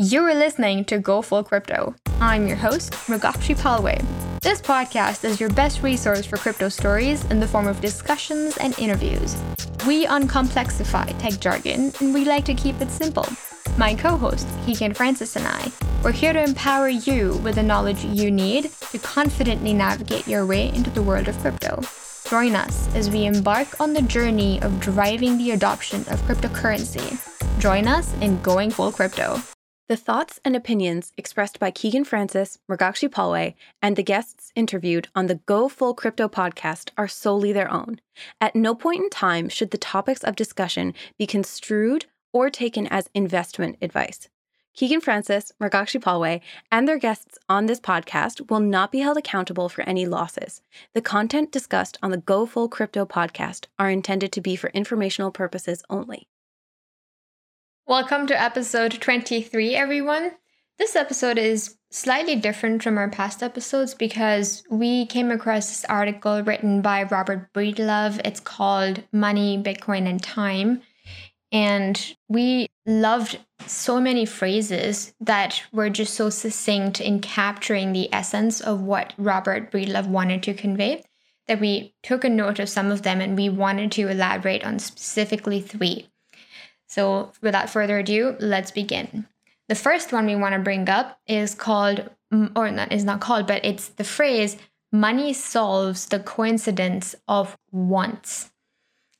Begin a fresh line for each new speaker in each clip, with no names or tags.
You're listening to Go Full Crypto. I'm your host, Mrugakshi Palway. This podcast is your best resource for crypto stories in the form of discussions and interviews. We uncomplexify tech jargon and we like to keep it simple. My co host, Keegan Francis, and I, we're here to empower you with the knowledge you need to confidently navigate your way into the world of crypto. Join us as we embark on the journey of driving the adoption of cryptocurrency. Join us in Going Full Crypto.
The thoughts and opinions expressed by Keegan Francis, Mrugakshi Palway, and the guests interviewed on the Go Full Crypto podcast are solely their own. At no point in time should the topics of discussion be construed or taken as investment advice. Keegan Francis, Mrugakshi Palway, and their guests on this podcast will not be held accountable for any losses. The content discussed on the Go Full Crypto podcast are intended to be for informational purposes only.
Welcome to episode 23, everyone. This episode is slightly different from our past episodes because we came across this article written by Robert Breedlove. It's called Money, Bitcoin, and Time. And we loved so many phrases that were just so succinct in capturing the essence of what Robert Breedlove wanted to convey that we took a note of some of them and we wanted to elaborate on specifically three. So, without further ado, let's begin. The first one we want to bring up is called, or not, is not called, but it's the phrase money solves the coincidence of wants.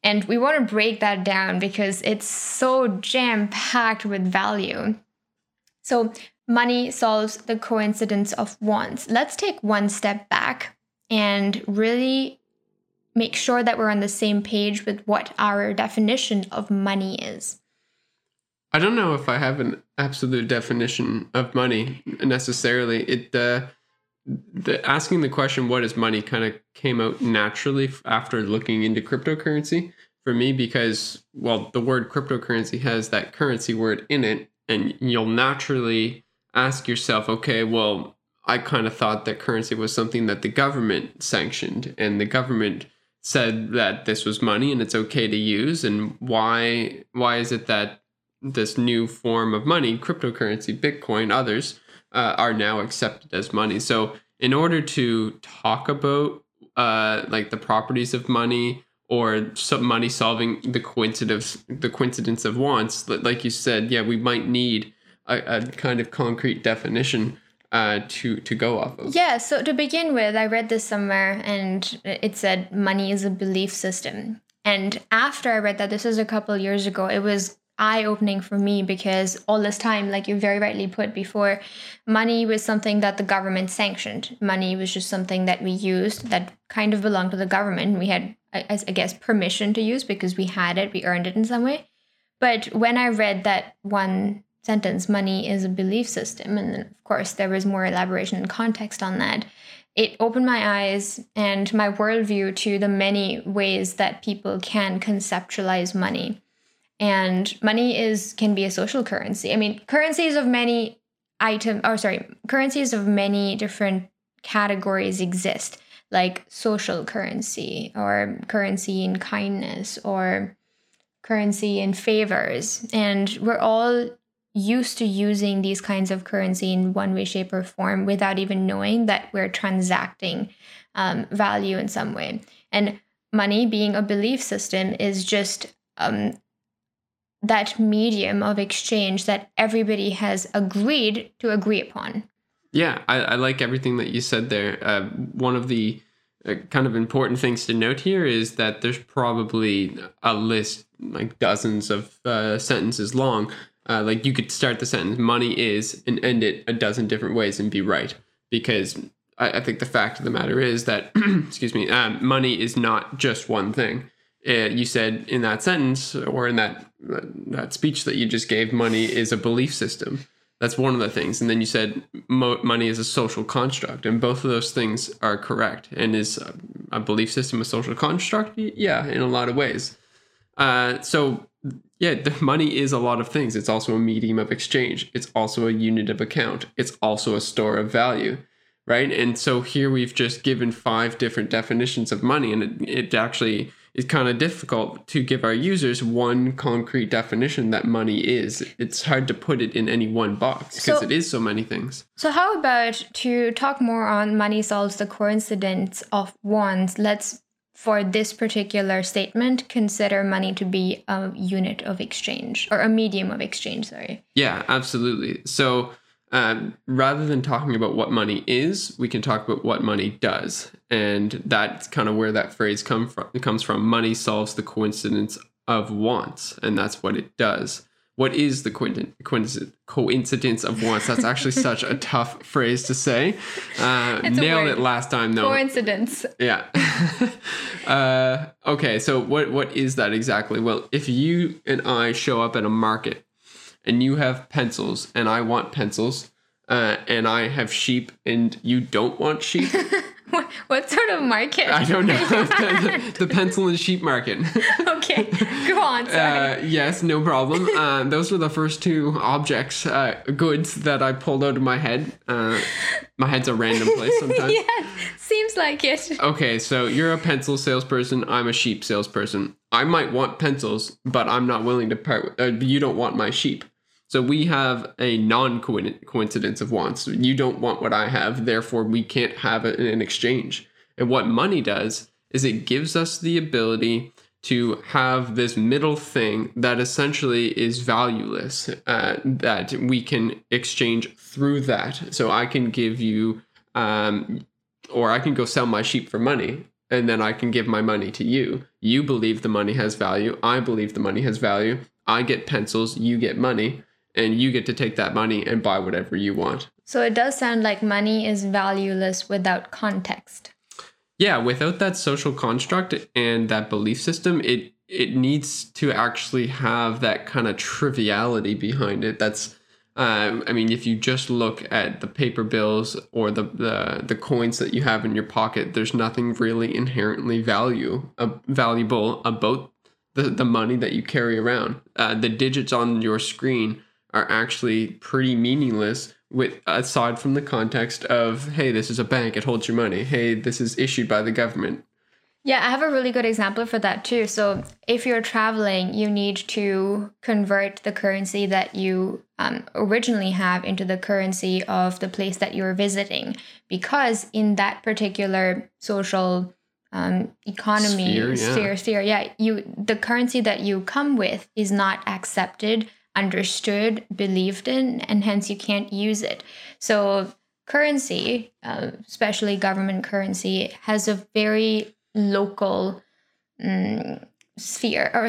And we want to break that down because it's so jam packed with value. So, money solves the coincidence of wants. Let's take one step back and really make sure that we're on the same page with what our definition of money is.
I don't know if I have an absolute definition of money necessarily. It uh, the asking the question what is money kind of came out naturally after looking into cryptocurrency for me because well the word cryptocurrency has that currency word in it and you'll naturally ask yourself okay well I kind of thought that currency was something that the government sanctioned and the government said that this was money and it's okay to use and why why is it that this new form of money cryptocurrency bitcoin others uh, are now accepted as money? So in order to talk about uh, like the properties of money or some money solving the coincidence the coincidence of wants like you said yeah we might need a, a kind of concrete definition uh, to to go off of.
Yeah. So to begin with, I read this somewhere, and it said money is a belief system. And after I read that, this was a couple years ago. It was eye opening for me because all this time, like you very rightly put before, money was something that the government sanctioned. Money was just something that we used that kind of belonged to the government. We had, I, I guess, permission to use because we had it, we earned it in some way. But when I read that one sentence, money is a belief system. And then, of course, there was more elaboration and context on that. It opened my eyes and my worldview to the many ways that people can conceptualize money. And money is can be a social currency. I mean, currencies of many item or sorry, currencies of many different categories exist, like social currency or currency in kindness or currency in favors. And we're all used to using these kinds of currency in one way, shape, or form without even knowing that we're transacting um, value in some way. And money being a belief system is just um, that medium of exchange that everybody has agreed to agree upon.
Yeah, I, I like everything that you said there. Uh, one of the uh, kind of important things to note here is that there's probably a list, like dozens of uh, sentences long, uh, like you could start the sentence money is and end it a dozen different ways and be right. Because i, I think the fact of the matter is that excuse me um, money is not just one thing. Uh, you said in that sentence or in that that speech that you just gave money is a belief system. That's one of the things. And then you said mo- money is a social construct and both of those things are correct. And is a, a belief system a social construct? Yeah in a lot of ways. Uh, so yeah, the money is a lot of things. It's also a medium of exchange. It's also a unit of account. It's also a store of value, right? And so here we've just given five different definitions of money, and it, it actually is kind of difficult to give our users one concrete definition that money is. It's hard to put it in any one box because
So-
it is so many things.
So, how about to talk more on money solves the coincidence of wants? Let's, for this particular statement, consider money to be a unit of exchange or a medium of exchange. Sorry.
Yeah, absolutely. So um, rather than talking about what money is, we can talk about what money does, and that's kind of where that phrase come from. It comes from. Money solves the coincidence of wants, and that's what it does. What is the coincidence coincidence of wants? That's actually such a tough phrase to say. Uh, nailed it last time, though.
Coincidence.
Yeah. uh, okay, so what what is that exactly? Well, if you and I show up at a market and you have pencils and I want pencils, uh, and I have sheep and you don't want sheep,
What, what sort of market?
I don't know. the, the pencil and sheep market.
okay, go on. Sorry.
Uh, yes, no problem. Uh, those were the first two objects, uh, goods that I pulled out of my head. Uh, my head's a random place sometimes.
yeah, seems like it.
Okay, so you're a pencil salesperson. I'm a sheep salesperson. I might want pencils, but I'm not willing to part. Uh, you don't want my sheep, so we have a non-coincidence of wants. You don't want what I have, therefore we can't have it in an exchange. And what money does is it gives us the ability to have this middle thing that essentially is valueless uh, that we can exchange through that. So I can give you um, or I can go sell my sheep for money and then I can give my money to you. You believe the money has value. I believe the money has value. I get pencils, you get money, and you get to take that money and buy whatever you want.
So it does sound like money is valueless without context.
Yeah, without that social construct and that belief system, it it needs to actually have that kind of triviality behind it. That's um, I mean, if you just look at the paper bills or the, the the coins that you have in your pocket, there's nothing really inherently value uh, valuable about the, the money that you carry around. Uh, the digits on your screen are actually pretty meaningless with aside from the context of hey this is a bank it holds your money hey this is issued by the government
Yeah, I have a really good example for that too. So, if you're traveling, you need to convert the currency that you um, originally have into the currency of the place that you're visiting, because in that particular social um, economy
Sphere, yeah.
sphere, sphere, yeah, you the currency that you come with is not accepted, understood, believed in, and hence you can't use it. So, currency, uh, especially government currency, has a very local mm, sphere or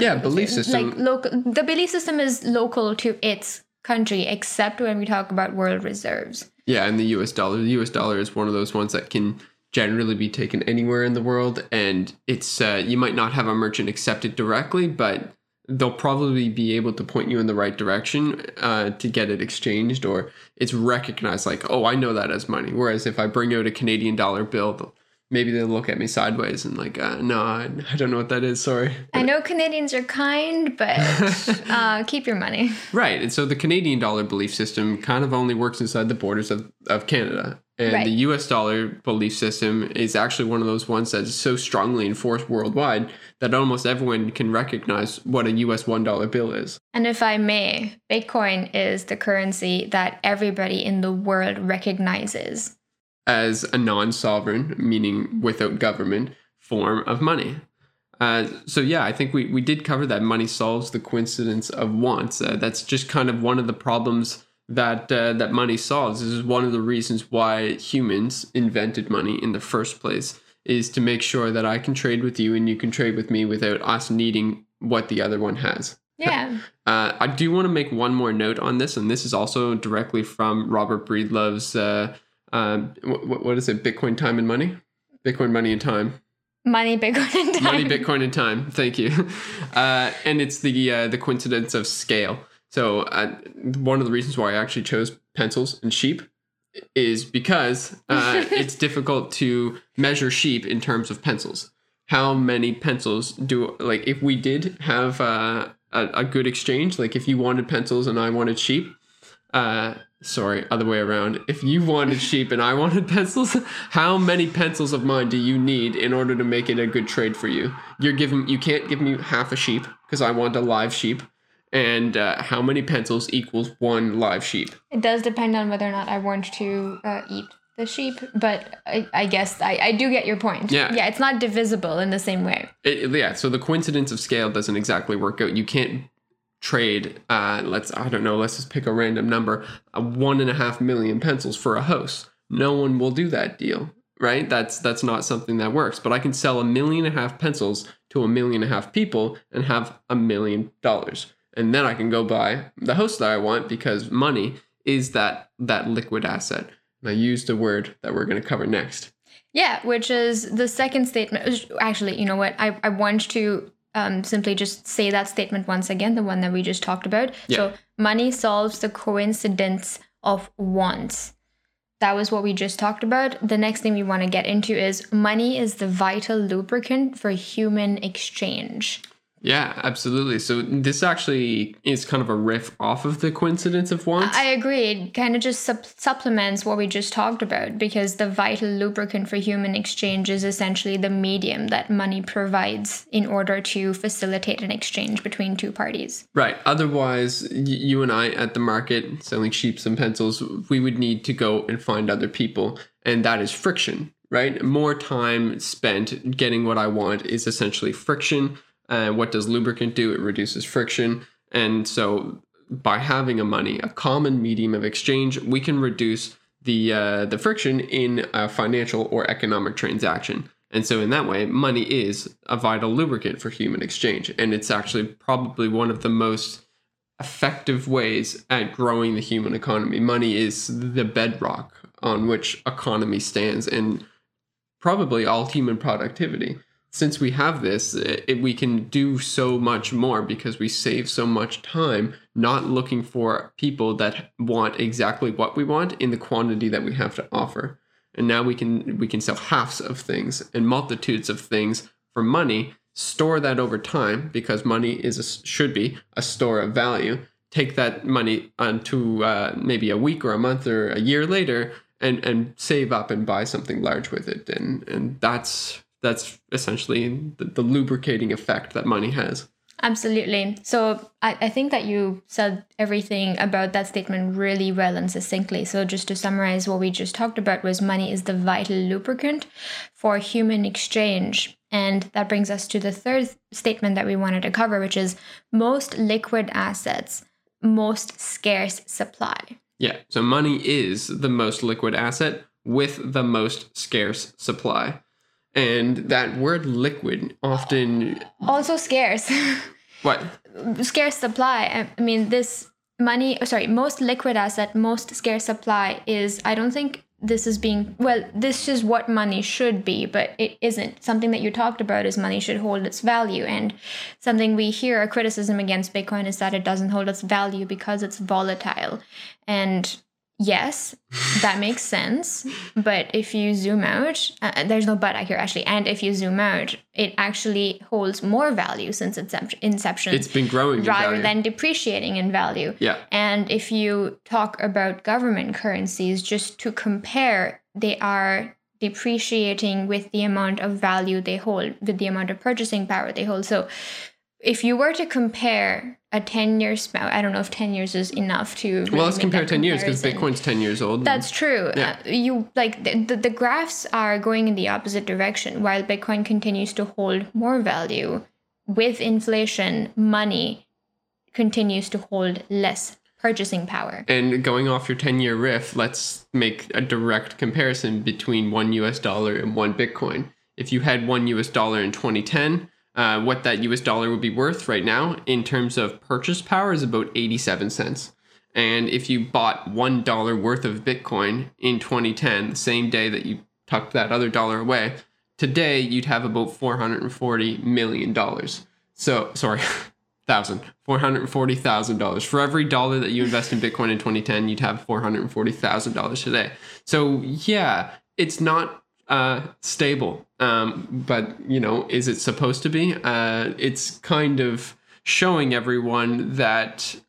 Yeah, belief
sphere,
system.
Like local, the belief system is local to its country, except when we talk about world reserves.
yeah and the us dollar the us dollar is one of those ones that can generally be taken anywhere in the world and it's uh, you might not have a merchant accept it directly but they'll probably be able to point you in the right direction uh, to get it exchanged or it's recognized like oh i know that as money whereas if i bring out a canadian dollar bill maybe they'll look at me sideways and like uh, no I, I don't know what that is sorry
I know Canadians are kind, but uh, keep your money.
Right. And so the Canadian dollar belief system kind of only works inside the borders of, of Canada. And
Right.
the US dollar belief system is actually one of those ones that is so strongly enforced worldwide that almost everyone can recognize what a US $1 bill is.
And if I may, Bitcoin is the currency that everybody in the world recognizes.
as a non-sovereign, meaning without government, form of money. Uh, so yeah, I think we, we did cover that money solves the coincidence of wants. Uh, that's just kind of one of the problems that uh, that money solves. This is one of the reasons why humans invented money in the first place is to make sure that I can trade with you and you can trade with me without us needing what the other one has.
Yeah.
Uh, I do want to make one more note on this, and this is also directly from Robert Breedlove's, uh, um, what, what is it, Bitcoin Time and Money? Bitcoin Money and Time.
Money, Bitcoin, and time.
Money, Bitcoin, and Time. Thank you. Uh, and it's the uh, the coincidence of scale. So uh, one of the reasons why I actually chose pencils and sheep is because uh, it's difficult to measure sheep in terms of pencils. How many pencils do like if we did have uh, a, a good exchange, like if you wanted pencils and I wanted sheep, uh, sorry, other way around. If you wanted sheep and I wanted pencils, how many pencils of mine do you need in order to make it a good trade for you? You're giving, you can't give me half a sheep because I want a live sheep. And uh, how many pencils equals one live sheep?
It does depend on whether or not I want to uh, eat the sheep, but I, I guess I, I do get your point.
Yeah.
Yeah, it's not divisible in the same way.
It, yeah, so the coincidence of scale doesn't exactly work out. You can't trade uh let's i don't know let's just pick a random number a one and a half million pencils for a house no one will do that deal right that's that's not something that works but i can sell a million and a half pencils to a million and a half people and have a million dollars and then i can go buy the host that i want because money is that that liquid asset and i used a word that we're going to cover next
Yeah, which is the second statement. Actually, you know what? I, I want to um, simply just say that statement once again, the one that we just talked about.
Yeah.
So, money solves the coincidence of wants. That was what we just talked about. The next thing we want to get into is money is the vital lubricant for human exchange.
Yeah absolutely so this actually is kind of a riff off of the coincidence of wants
I agree. It kind of just sup- supplements what we just talked about because the vital lubricant for human exchange is essentially the medium that money provides in order to facilitate an exchange between two parties.
Right. Otherwise, y- you and I at the market selling sheeps and pencils, we would need to go and find other people, and that is friction. Right. More time spent getting what I want is essentially friction. Uh, what does lubricant do? It reduces friction, and so by having a money, a common medium of exchange, we can reduce the uh, the friction in a financial or economic transaction. And so, in that way, money is a vital lubricant for human exchange. And it's actually probably one of the most effective ways at growing the human economy. Money is the bedrock on which economy stands and probably all human productivity. Since we have this, it, we can do so much more because we save so much time not looking for people that want exactly what we want in the quantity that we have to offer. And now we can we can sell halves of things and multitudes of things for money store that over time because money is a, should be a store of value. Take that money onto uh, maybe a week or a month or a year later and and save up and buy something large with it. And and that's that's essentially the, the lubricating effect that money has
Absolutely. So I, I think that you said everything about that statement really well and succinctly. So just to summarize what we just talked about was money is the vital lubricant for human exchange. And that brings us to the third statement that we wanted to cover, which is most liquid assets, most scarce supply.
yeah so money is the most liquid asset with the most scarce supply and that word liquid often
Also scarce.
what
scarce supply. I- mean, this money, oh, sorry, most liquid asset, most scarce supply is, I don't think this is being, well, this is what money should be, but it isn't. Something that you talked about is money should hold its value. And something we hear a criticism against Bitcoin is that it doesn't hold its value because it's volatile. And yes, that makes sense. But if you zoom out, uh, there's no but here actually. And if you zoom out, it actually holds more value since its inception
it's been growing in
rather than depreciating in value.
yeah
And if you talk about government currencies, just to compare, they are depreciating with the amount of value they hold, with the amount of purchasing power they hold. So if you were to compare a 10 year span, I don't know if 10 years is enough to. really
well let's compare 10 years because bitcoin's 10 years old
That's true.
Yeah.
Uh, you like the, the, the graphs are going in the opposite direction. While Bitcoin continues to hold more value, with inflation, money continues to hold less purchasing power.
and going off your 10 year riff let's make a direct comparison between one us dollar and one bitcoin if you had one us dollar in 2010 uh, what that us dollar would be worth right now in terms of purchase power is about 87 cents. And if you bought one dollar worth of bitcoin in 2010 the same day that you tucked that other dollar away today you'd have about 440 million dollars. So sorry thousand four hundred forty thousand dollars. For every dollar that you invest in Bitcoin in 2010, you'd have four hundred forty thousand dollars today. So yeah, it's not uh, stable, um, but you know, is it supposed to be? Uh, it's kind of showing everyone that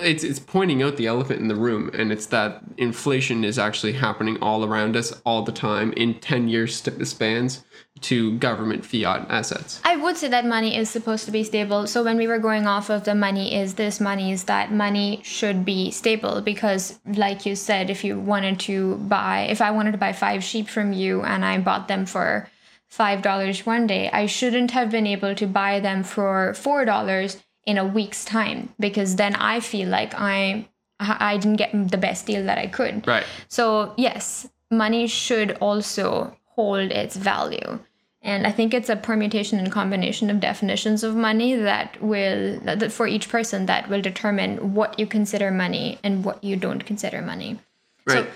it's it's pointing out the elephant in the room, and it's that inflation is actually happening all around us all the time in ten year st- spans to government fiat assets.
I would say that money is supposed to be stable. So when we were going off of the money is this money is that money should be stable because like you said if you wanted to buy if I wanted to buy 5 sheep from you and I bought them for $5 one day, I shouldn't have been able to buy them for $4 in a week's time because then I feel like I I didn't get the best deal that I could.
Right.
So, yes, money should also hold its value. And I think it's a permutation and combination of definitions of money that will, that for each person, that will determine what you consider money and what you don't consider money.
Right.
So,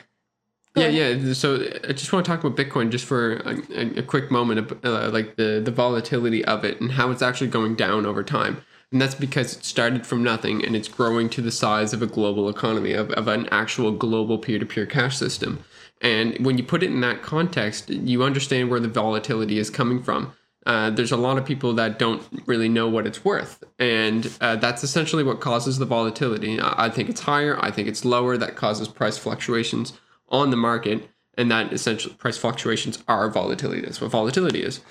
yeah,
ahead.
yeah. So I just want to talk about Bitcoin just for a, a, a quick moment, uh, like the the volatility of it and how it's actually going down over time. And that's because it started from nothing and it's growing to the size of a global economy, of, of an actual global peer to peer cash system. And when you put it in that context, you understand where the volatility is coming from. Uh, there's a lot of people that don't really know what it's worth. And uh, that's essentially what causes the volatility. I think it's higher, I think it's lower. That causes price fluctuations on the market. And that essentially price fluctuations are volatility. That's what volatility is.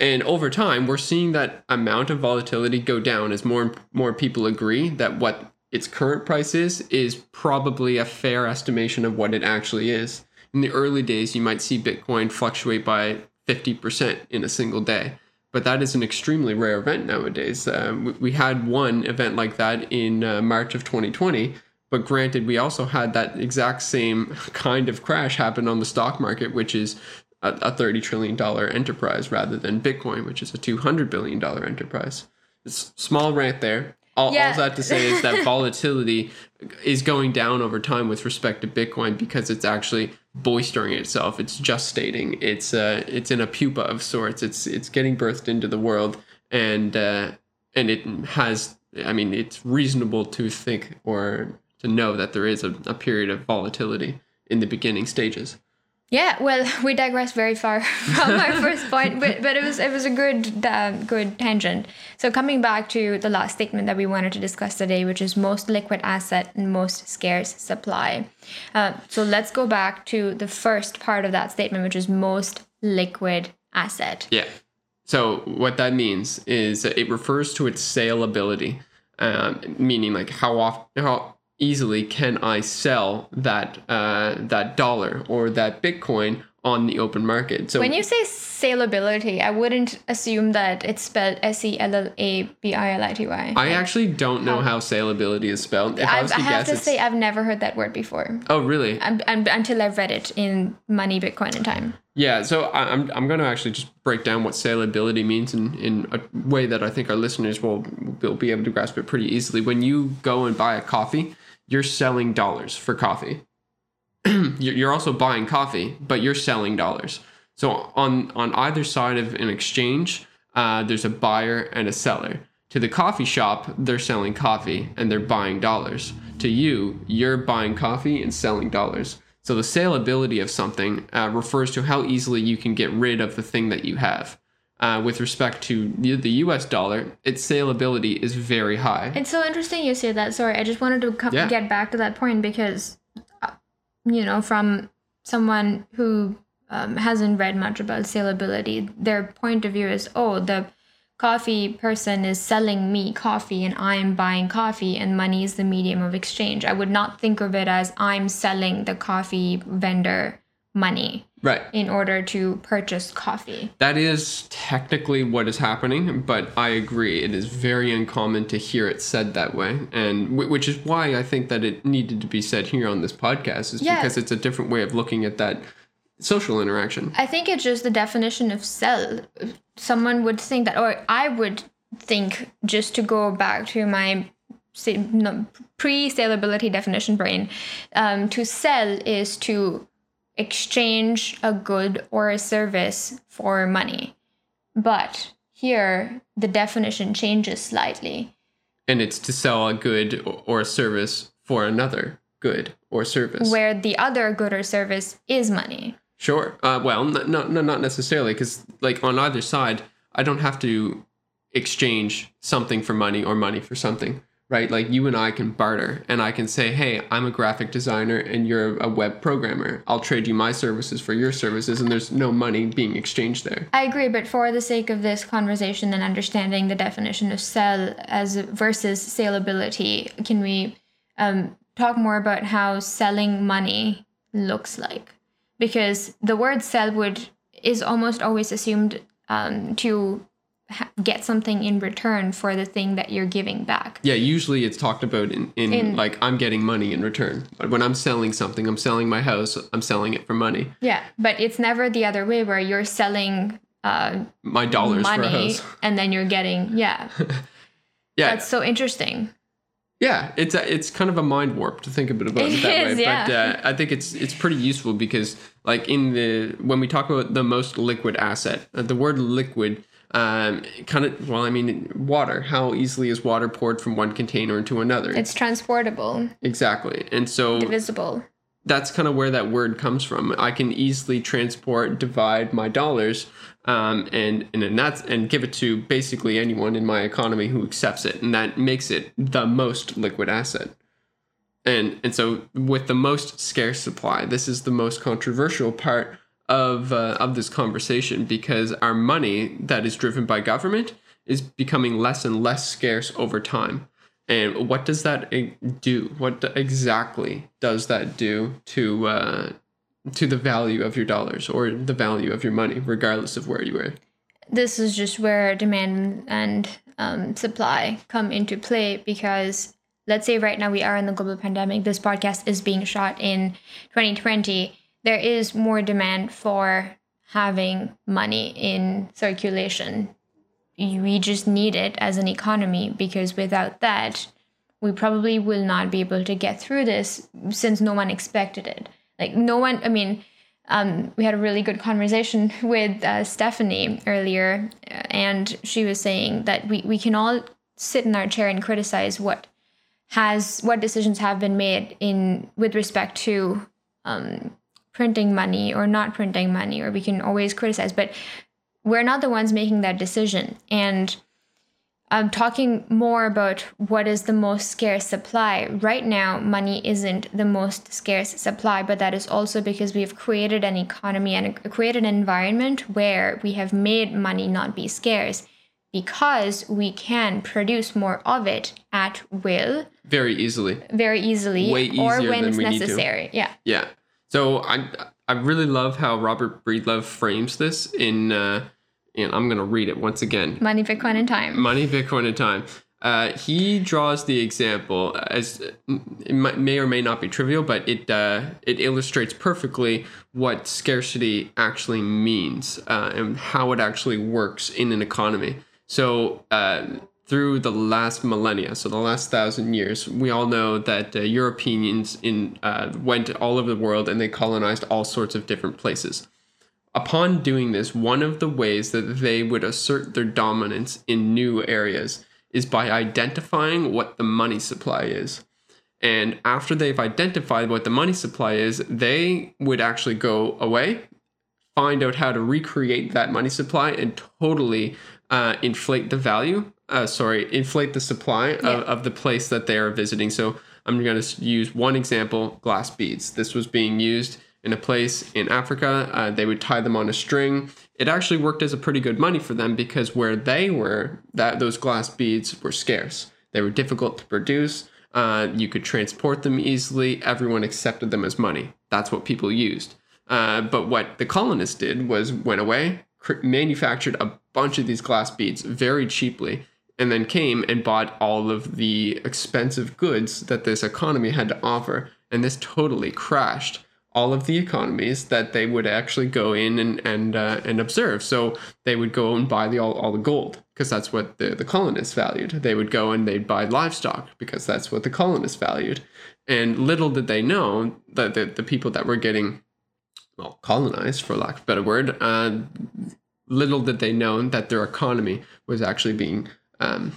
And over time, we're seeing that amount of volatility go down as more and more people agree that what its current price is is probably a fair estimation of what it actually is. In the early days, you might see Bitcoin fluctuate by 50% in a single day, but that is an extremely rare event nowadays. Um, we- had one event like that in uh, March of 2020, but granted, we also had that exact same kind of crash happen on the stock market, which is a, a $30 trillion enterprise rather than Bitcoin, which is a $200 billion enterprise. It's small rant there. All,
Yeah.
all that to say is that volatility is going down over time with respect to Bitcoin because it's actually boistering itself. It's gestating. It's uh, it's in a pupa of sorts. It's it's getting birthed into the world, and uh, and it has. I mean, it's reasonable to think or to know that there is a, a period of volatility in the beginning stages.
Yeah, well, we digress very far from our first point, but, but it was it was a good uh, good tangent. So coming back to the last statement that we wanted to discuss today, which is most liquid asset and most scarce supply. Uh, so let's go back to the first part of that statement, which is most liquid asset.
Yeah. So what that means is it refers to its saleability, um, meaning like how often, how easily can I sell that uh, that dollar or that Bitcoin on the open market. So
When you say saleability, I wouldn't assume that it's spelled S E L L A B I L I T Y.
I actually don't know how saleability is spelled. If I,
I, I have to say I've never heard that word before.
oh really?
Um, um, until I've read it in Money, Bitcoin, and Time.
Yeah, so I- I'm I'm going to actually just break down what saleability means in, in a way that I think our listeners will will be able to grasp it pretty easily. When you go and buy a coffee, you're selling dollars for coffee. you're also buying coffee, but you're selling dollars. So on on either side of an exchange, uh, there's a buyer and a seller. To the coffee shop, they're selling coffee and they're buying dollars. To you, you're buying coffee and selling dollars. So the saleability of something uh, refers to how easily you can get rid of the thing that you have. Uh, with respect to the, U.S. dollar, its saleability is very high.
It's so interesting you say that. Sorry, I just wanted to come,
Yeah.
get back to that point because, uh, you know, from someone who um, hasn't read much about saleability, their point of view is, oh, the coffee person is selling me coffee and I'm buying coffee and money is the medium of exchange. I would not think of it as I'm selling the coffee vendor money
Right.
in order to purchase coffee.
That is technically what is happening, but I agree. It is very uncommon to hear it said that way, and wh- which is why I think that it needed to be said here on this podcast, is
Yeah.
because it's a different way of looking at that social interaction.
I think it's just the definition of sell. Someone would think that, or I would think, just to go back to my pre-saleability definition brain, um, to sell is to exchange a good or a service for money. But here, the definition changes slightly.
And it's to sell a good or a service for another good or service.
where the other good or service is money.
Sure. Uh, well, n- no, no, not necessarily, because like on either side, I don't have to exchange something for money or money for something. Right? Like you and I can barter, and I can say, hey, I'm a graphic designer and you're a web programmer. I'll trade you my services for your services, and there's no money being exchanged there.
I agree, but for the sake of this conversation and understanding the definition of sell as versus saleability, can we um, talk more about how selling money looks like? Because the word sell would is almost always assumed um, to get something in return for the thing that you're giving back.
Yeah, usually it's talked about in, in,
In-
like I'm getting money in return. But when I'm selling something, I'm selling my house, I'm selling it for money.
Yeah, but it's never the other way where you're selling uh,
My dollars for a
money
house.
and then you're getting yeah.
Yeah,
That's so interesting.
Yeah, it's a, it's kind of a mind warp to think about it, about
It
that
is,
way. But
yeah.
uh, I think it's it's pretty useful because like in the when we talk about the most liquid asset, uh, the word liquid um kind of well, I mean water. How easily is water poured from one container into another?
It's transportable,
exactly, and so
divisible.
that's kind of where that word comes from. I can easily transport, divide my dollars, um, and and then that's and give it to basically anyone in my economy who accepts it, and that makes it the most liquid asset. And and so with the most scarce supply, this is the most controversial part of uh, of this conversation because our money that is driven by government is becoming less and less scarce over time. And what does that eh, do? What exactly does that do to uh, to the value of your dollars or the value of your money, regardless of where you are?
This is just where demand and um, supply come into play because let's say right now we are in the global pandemic. This podcast is being shot in 2020. There is more demand for having money in circulation. We just need it as an economy because without that, we probably will not be able to get through this since no one expected it. Like, no one, I mean, um, we had a really good conversation with uh, Stephanie earlier, uh, and she was saying that we, we can all sit in our chair and criticize what has what decisions have been made in with respect to um, printing money or not printing money, or we can always criticize, but we're not the ones making that decision. And I'm talking more about what is the most scarce supply. Right now, money isn't the most scarce supply, but that is also because we've created an economy and created an environment where we have made money not be scarce because we can produce more of it at will
Very easily.
very easily
Way
or when
than
it's
we need to.
necessary. Yeah.
Yeah. So I I really love how Robert Breedlove frames this in uh, and I'm gonna read it once again.
Money, Bitcoin, and time.
Money, Bitcoin, and time. Uh, he draws the example as it may or may not be trivial, but it uh, it illustrates perfectly what scarcity actually means uh, and how it actually works in an economy. So uh, through the last millennia, so the last thousand years, we all know that uh, Europeans in uh, went all over the world and they colonized all sorts of different places upon doing this, one of the ways that they would assert their dominance in new areas is by identifying what the money supply is. And after they've identified what the money supply is, they would actually go away, find out how to recreate that money supply, and totally uh, inflate the value. Uh, sorry, inflate the supply
Yeah.
of, of the place that they are visiting. So I'm going to use one example glass beads. This was being used in a place in Africa. Uh, they would tie them on a string. It actually worked as a pretty good money for them because where they were, that those glass beads were scarce. They were difficult to produce. Uh, you could transport them easily. Everyone accepted them as money. That's what people used. Uh, but what the colonists did was went away, manufactured a bunch of these glass beads very cheaply, and then came and bought all of the expensive goods that this economy had to offer. And this totally crashed all of the economies that they would actually go in and and uh, and observe. So they would go and buy the all, all the gold because that's what the, the colonists valued. They would go and they'd buy livestock because that's what the colonists valued. And little did they know that the, the people that were getting well colonized, for lack of a better word, uh, little did they know that their economy was actually being um,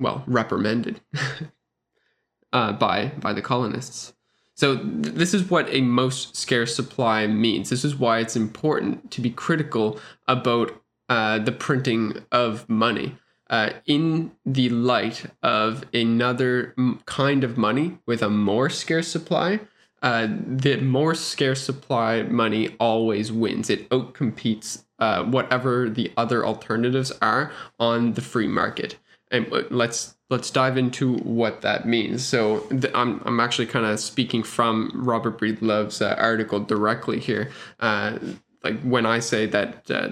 well reprimanded uh, by by the colonists. So th- this is what a most scarce supply means. This is why it's important to be critical about uh, the printing of money. uh, in the light of another m- kind of money with a more scarce supply, uh, the more scarce supply money always wins. It outcompetes uh, whatever the other alternatives are on the free market. And uh, let's let's dive into what that means. So th- I'm I'm actually kind of speaking from Robert Breedlove's uh, article directly here. Uh, like when I say that uh,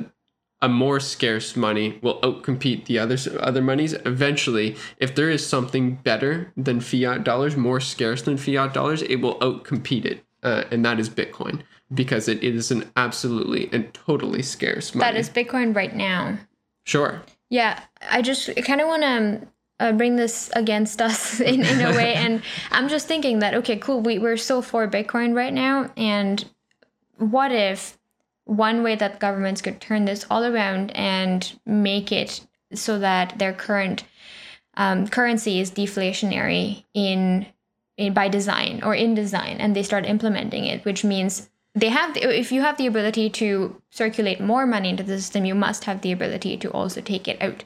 a more scarce money will outcompete the other other monies. Eventually, if there is something better than fiat dollars, more scarce than fiat dollars, it will outcompete it, uh, and that is Bitcoin because it is an absolutely and totally scarce money.
That is Bitcoin right now.
Sure.
Yeah, I just kind of want to uh, bring this against us in, in a way. and I'm just thinking that, okay, cool, we, we're so for Bitcoin right now. And what if one way that governments could turn this all around and make it so that their current um, currency is deflationary in, in by design or in design and they start implementing it which means they have the, if you have the ability to circulate more money into the system you must have the ability to also take it out.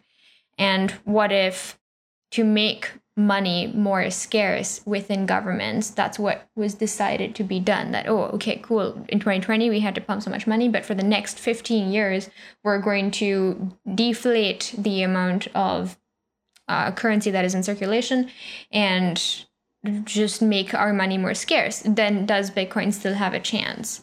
And what if to make money more scarce within governments that's what was decided to be done that oh okay cool in 2020 we had to pump so much money but for the next 15 years we're going to deflate the amount of uh, currency that is in circulation and just make our money more scarce then does bitcoin still have a chance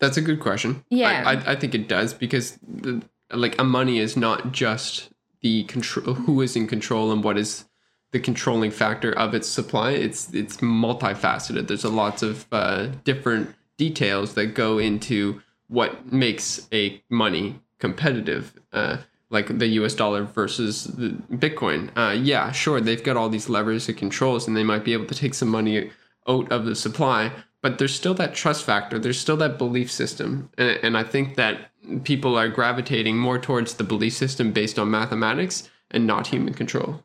That's a good question.
Yeah.
I, I, I think it does because the, like a money is not just the control who is in control and what is the controlling factor of its supply. It's it's multifaceted. There's a lots of uh, different details that go into what makes a money competitive. Uh, like the U.S. dollar versus the Bitcoin. Uh, yeah, sure, they've got all these levers and controls, and they might be able to take some money out of the supply. But there's still that trust factor. There's still that belief system, and, and I think that people are gravitating more towards the belief system based on mathematics and not human control.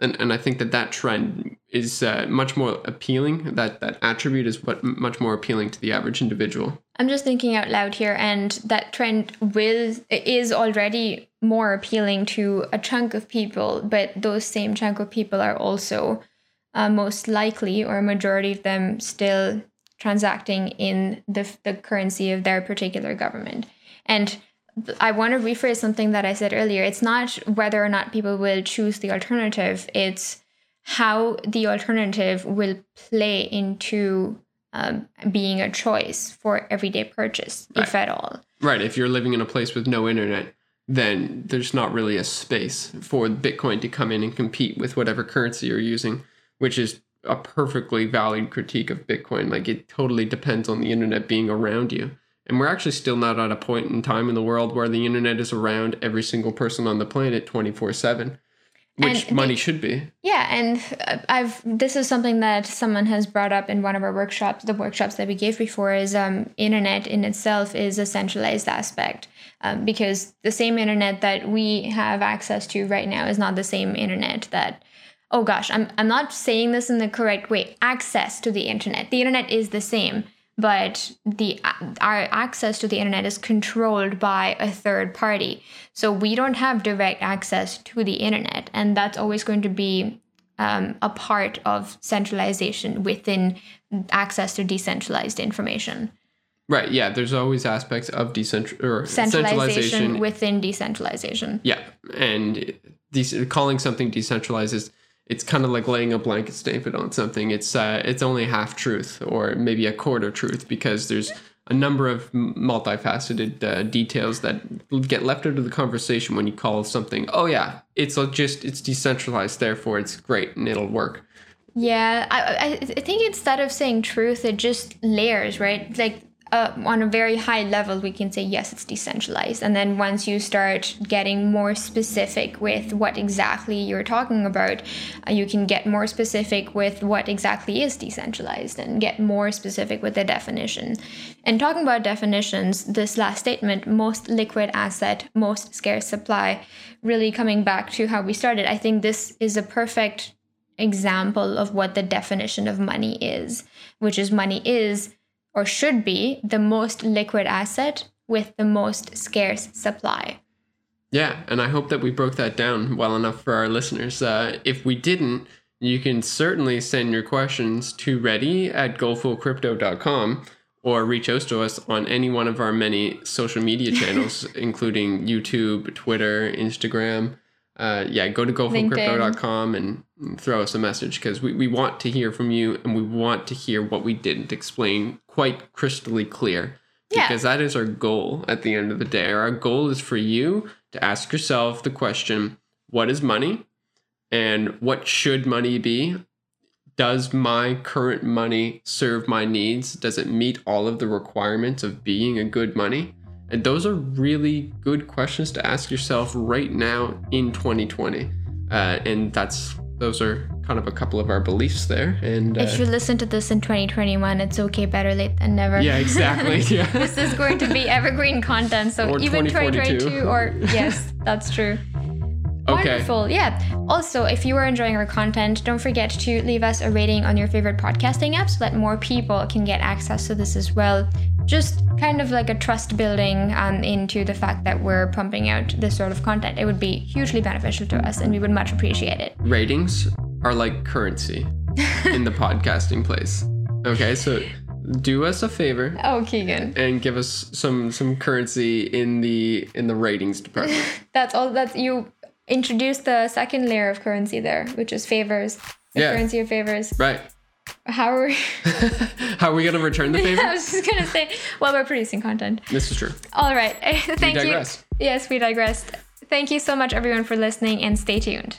And and I think that that trend is uh, much more appealing. That that attribute is what much more appealing to the average individual.
I'm just thinking out loud here, and that trend will is already more appealing to a chunk of people, but those same chunk of people are also uh, most likely, or a majority of them, still transacting in the the currency of their particular government. And I want to rephrase something that I said earlier. It's not whether or not people will choose the alternative. It's how the alternative will play into um, being a choice for everyday purchase, if at all.
Right. If you're living in a place with no internet, then there's not really a space for Bitcoin to come in and compete with whatever currency you're using, which is a perfectly valid critique of Bitcoin. Like it totally depends on the internet being around you. And we're actually still not at a point in time in the world where the internet is around every single person on the planet 24 7, which
And
money
the-
should be.
Yeah, and uh, I've this is something that someone has brought up in one of our workshops. The workshops that we gave before is um, internet in itself is a centralized aspect um, because the same internet that we have access to right now is not the same internet that. Oh gosh, I'm I'm not saying this in the correct way. Access to the internet. The internet is the same, but the our access to the internet is controlled by a third party. So we don't have direct access to the internet, and that's always going to be um, a part of centralization within access to decentralized information.
Right. Yeah. There's always aspects of decentral or
Centralization within decentralization.
yeah. And calling something decentralized is it's kind of like laying a blanket statement on something. It's uh, it's only half truth or maybe a quarter truth because there's a number of multifaceted uh, details that get left out of the conversation when you call something. Oh yeah, it's just it's decentralized, therefore it's great and it'll work.
Yeah, I, I, think instead of saying truth, it just layers, right? Like uh, on a very high level, we can say, yes, it's decentralized. And then once you start getting more specific with what exactly you're talking about, uh, you can get more specific with what exactly is decentralized and get more specific with the definition. And talking about definitions, this last statement, most liquid asset, most scarce supply, really coming back to how we started, I think this is a perfect example of what the definition of money is, which is money is or should be the most liquid asset with the most scarce supply.
Yeah, and I hope that we broke that down well enough for our listeners. Uh, if we didn't, you can certainly send your questions to ready at gofullcrypto.com or reach out to us on any one of our many social media channels, including YouTube, Twitter, Instagram. Uh, yeah, go to gofullcrypto.com and throw us a message because we, we want to hear from you and we want to hear what we didn't explain quite crystally clear.
Yeah.
Because that is our goal at the end of the day. Our goal is for you to ask yourself the question what is money and what should money be? Does my current money serve my needs? Does it meet all of the requirements of being a good money? And those are really good questions to ask yourself right now in 2020. Uh, and that's those are kind of a couple of our beliefs there. And uh,
If you listen to this in 2021, it's okay, better late than never.
yeah, exactly. Yeah.
this is going to be evergreen content. So
Or
even
2042.
2022 or yes, that's true.
Okay.
Wonderful. Yeah. Also, if you are enjoying our content, don't forget to leave us a rating on your favorite podcasting app so that more people can get access to this as well. Just kind of like a trust building um, into the fact that we're pumping out this sort of content. It would be hugely beneficial to us and we would much appreciate it.
ratings are like currency in the podcasting place. Okay, so do us a favor
Oh, Keegan.
and give us some some currency in the in the ratings department.
That's all that's you introduced the second layer of currency there, which is favors. The
Yeah.
currency of favors.
right.
How are we?
How are we gonna return the favor?
I was just gonna say, well, we're producing content.
this is true.
All right. Thank you.
digress.
Yes, we digressed. Thank you so much, everyone, for listening, and stay tuned.